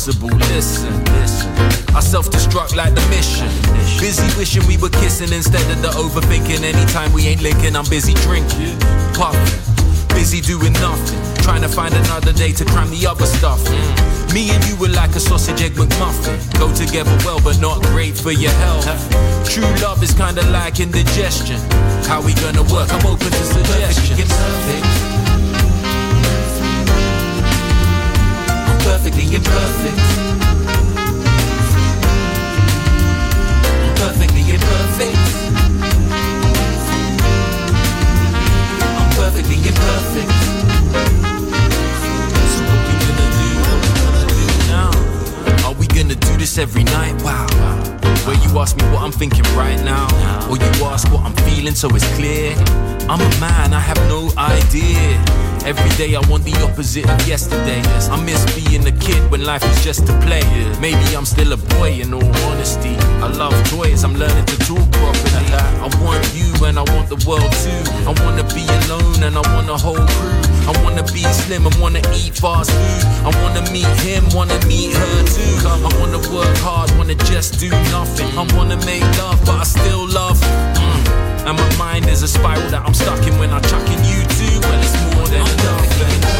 Listen, listen. I self-destruct like the mission. Busy wishing we were kissing instead of the overthinking. Anytime we ain't linking, I'm busy drinking, puffing, busy doing nothing. Trying to find another day to cram the other stuff. Me and you were like a sausage egg McMuffin. Go together well, but not great for your health. True love is kinda like indigestion. How we gonna work? I'm open to suggestions. Perfect. Perfectly imperfect. I'm perfectly imperfect. I'm perfectly imperfect. So what we gonna do? What we gonna do now? Are we gonna do this every night? Wow. Where you ask me what I'm thinking right now, or you ask what I'm feeling so it's clear. I'm a man, I have no idea. Every day I want the opposite of yesterday. I miss being a kid when life was just a play. Maybe I'm still a boy in all honesty. I love toys, I'm learning to talk properly. I want you and I want the world too. I wanna be alone and I want a whole crew. I wanna be slim and wanna eat fast food. I wanna meet him, wanna meet her too. I wanna work hard, wanna just do nothing. I wanna make love, but I still love. Mm. And my mind is a spiral that I'm stuck in when I'm chucking you too. Well, it's more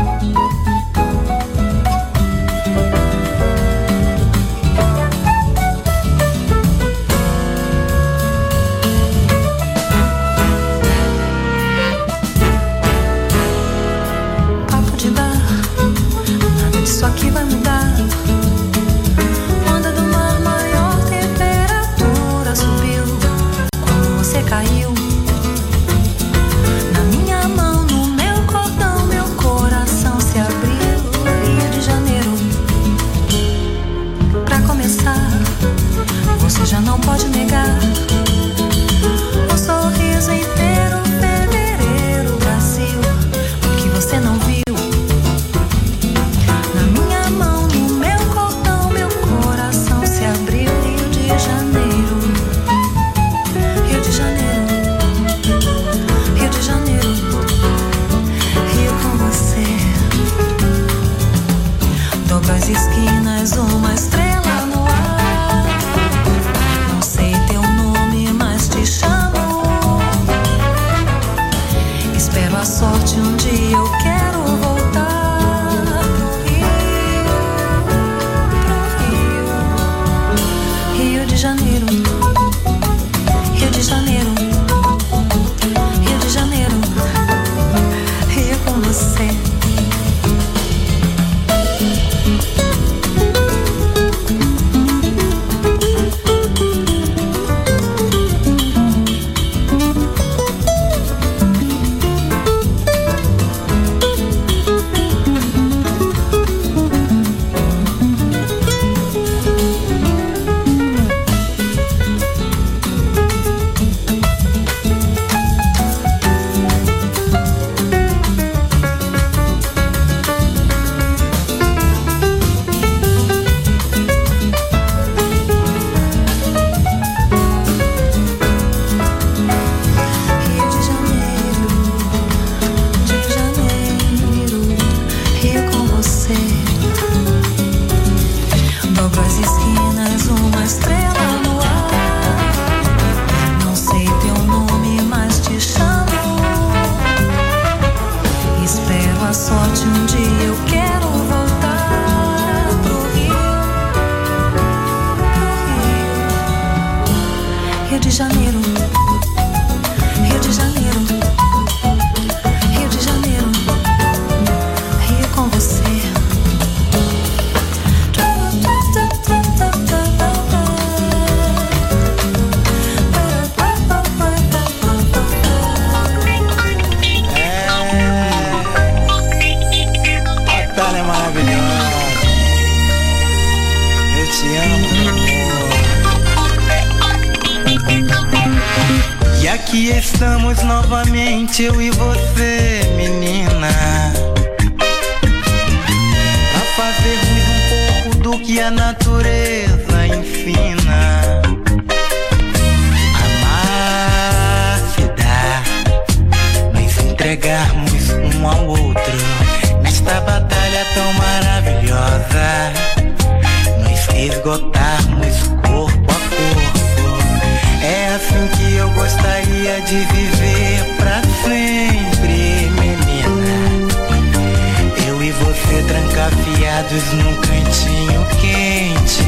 trancafiados num cantinho quente,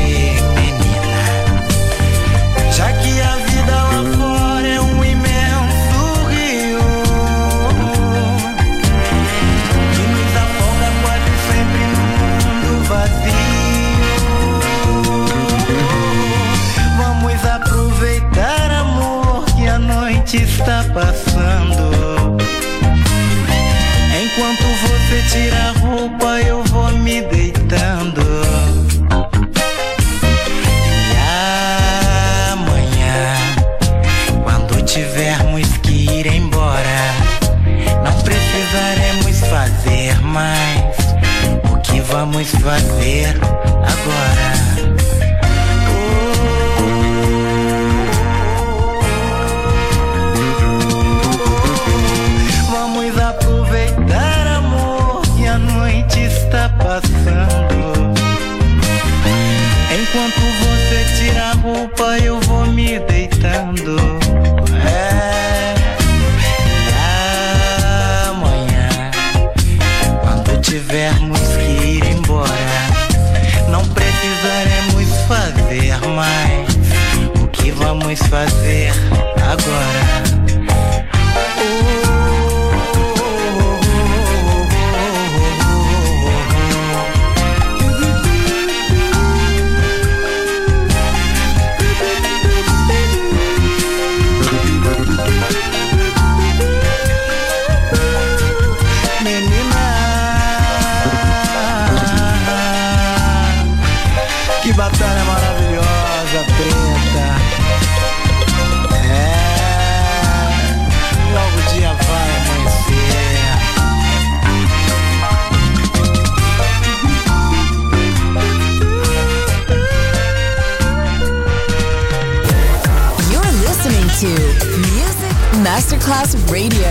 menina. Já que a vida lá fora é um imenso rio que nos afoga quase sempre no mundo vazio. Vamos aproveitar, amor, que a noite está passando. Enquanto você tira eu vou Radio.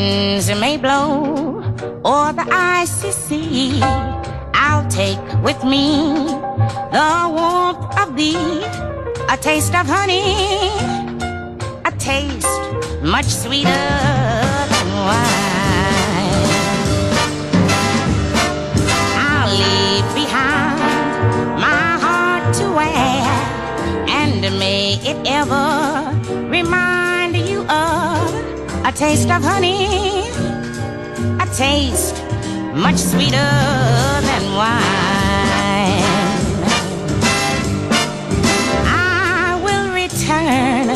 Winds may blow or the icy sea. I'll take with me the warmth of thee, a taste of honey, a taste much sweeter than wine. I'll leave behind my heart to wear, and may it ever a taste of honey, a taste much sweeter than wine. I will return,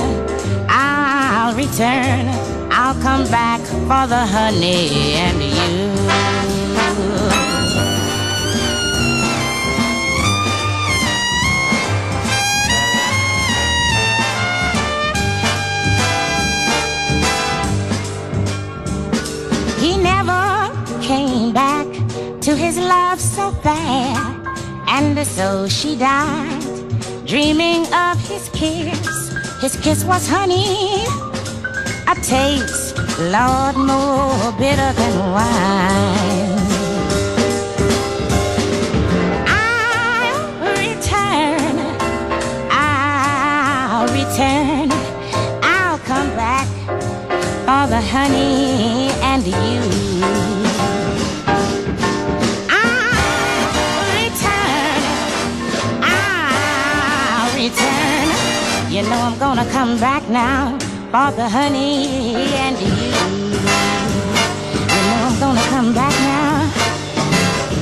I'll return, I'll come back for the honey and you. To his love so fair, and so she died, dreaming of his kiss. His kiss was honey, a taste, Lord, more bitter than wine. I'll return, I'll return, I'll come back for the honey know I'm gonna come back now for the honey and you. You know I'm gonna come back now.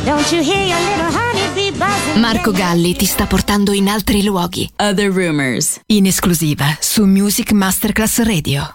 Don't you hear your little honey bee buzzing? Marco Galli ti sta portando in altri luoghi. Other rumors. In esclusiva su Music Masterclass Radio.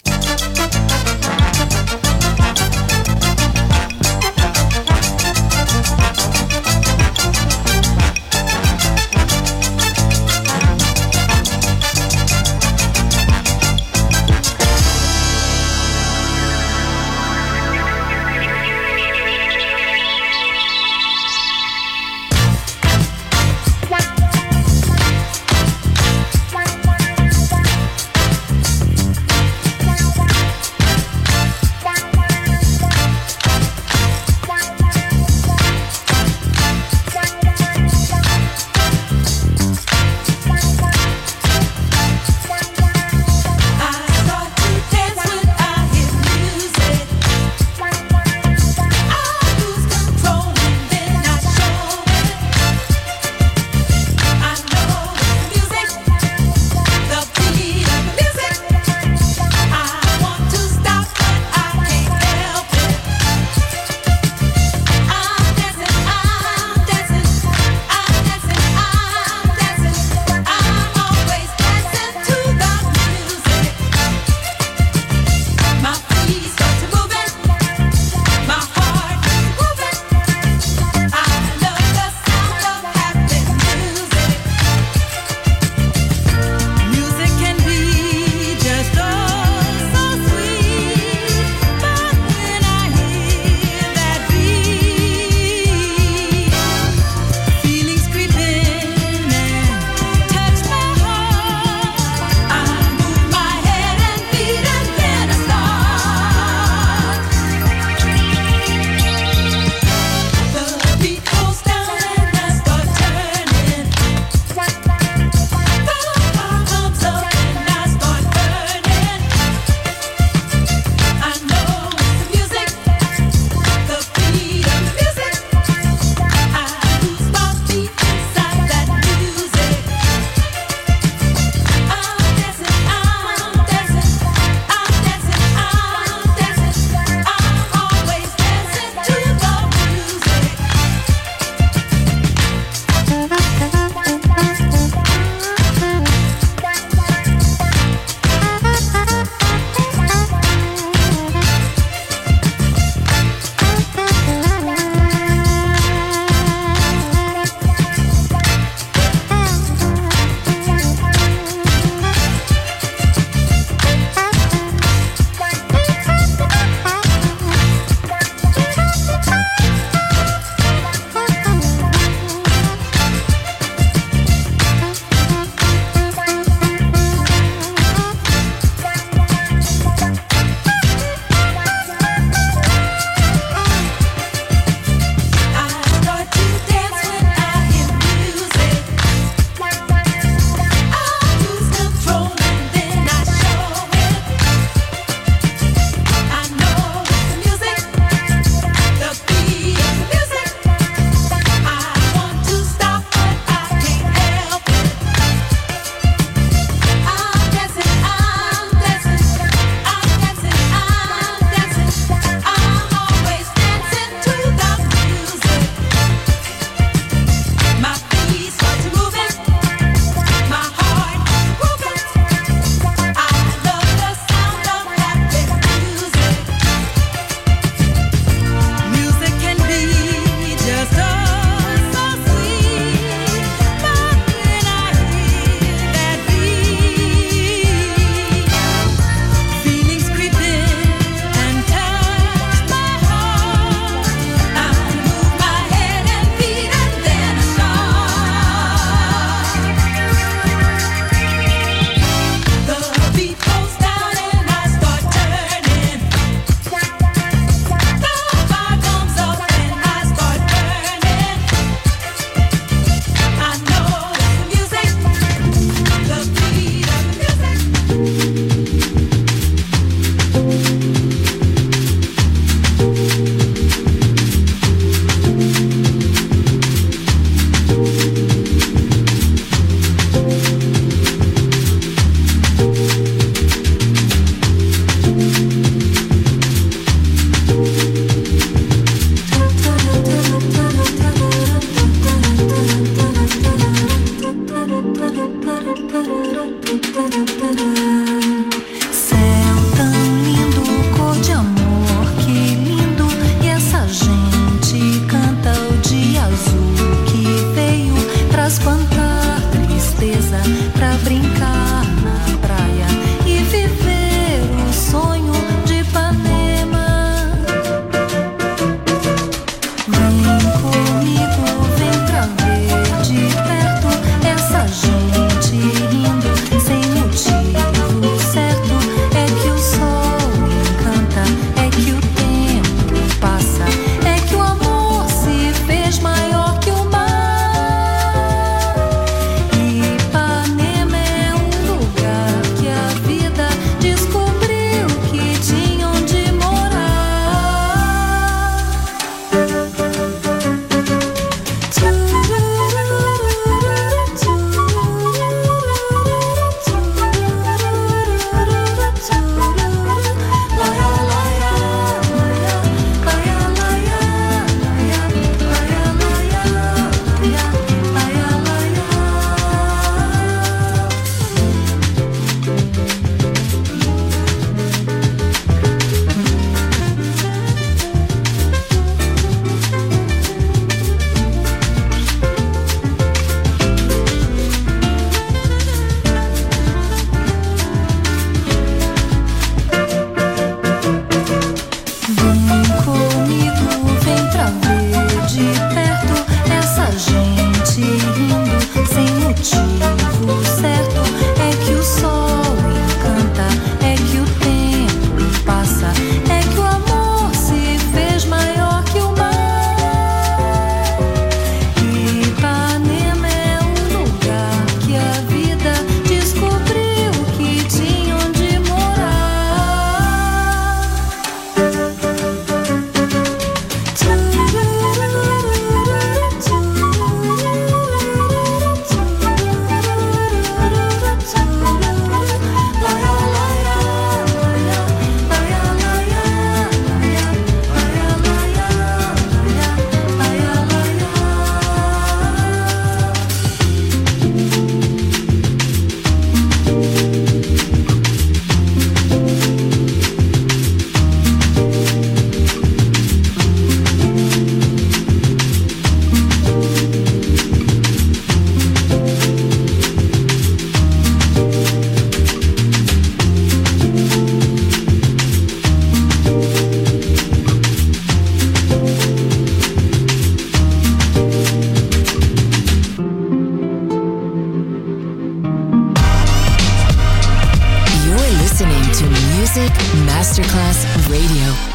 Masterclass Radio.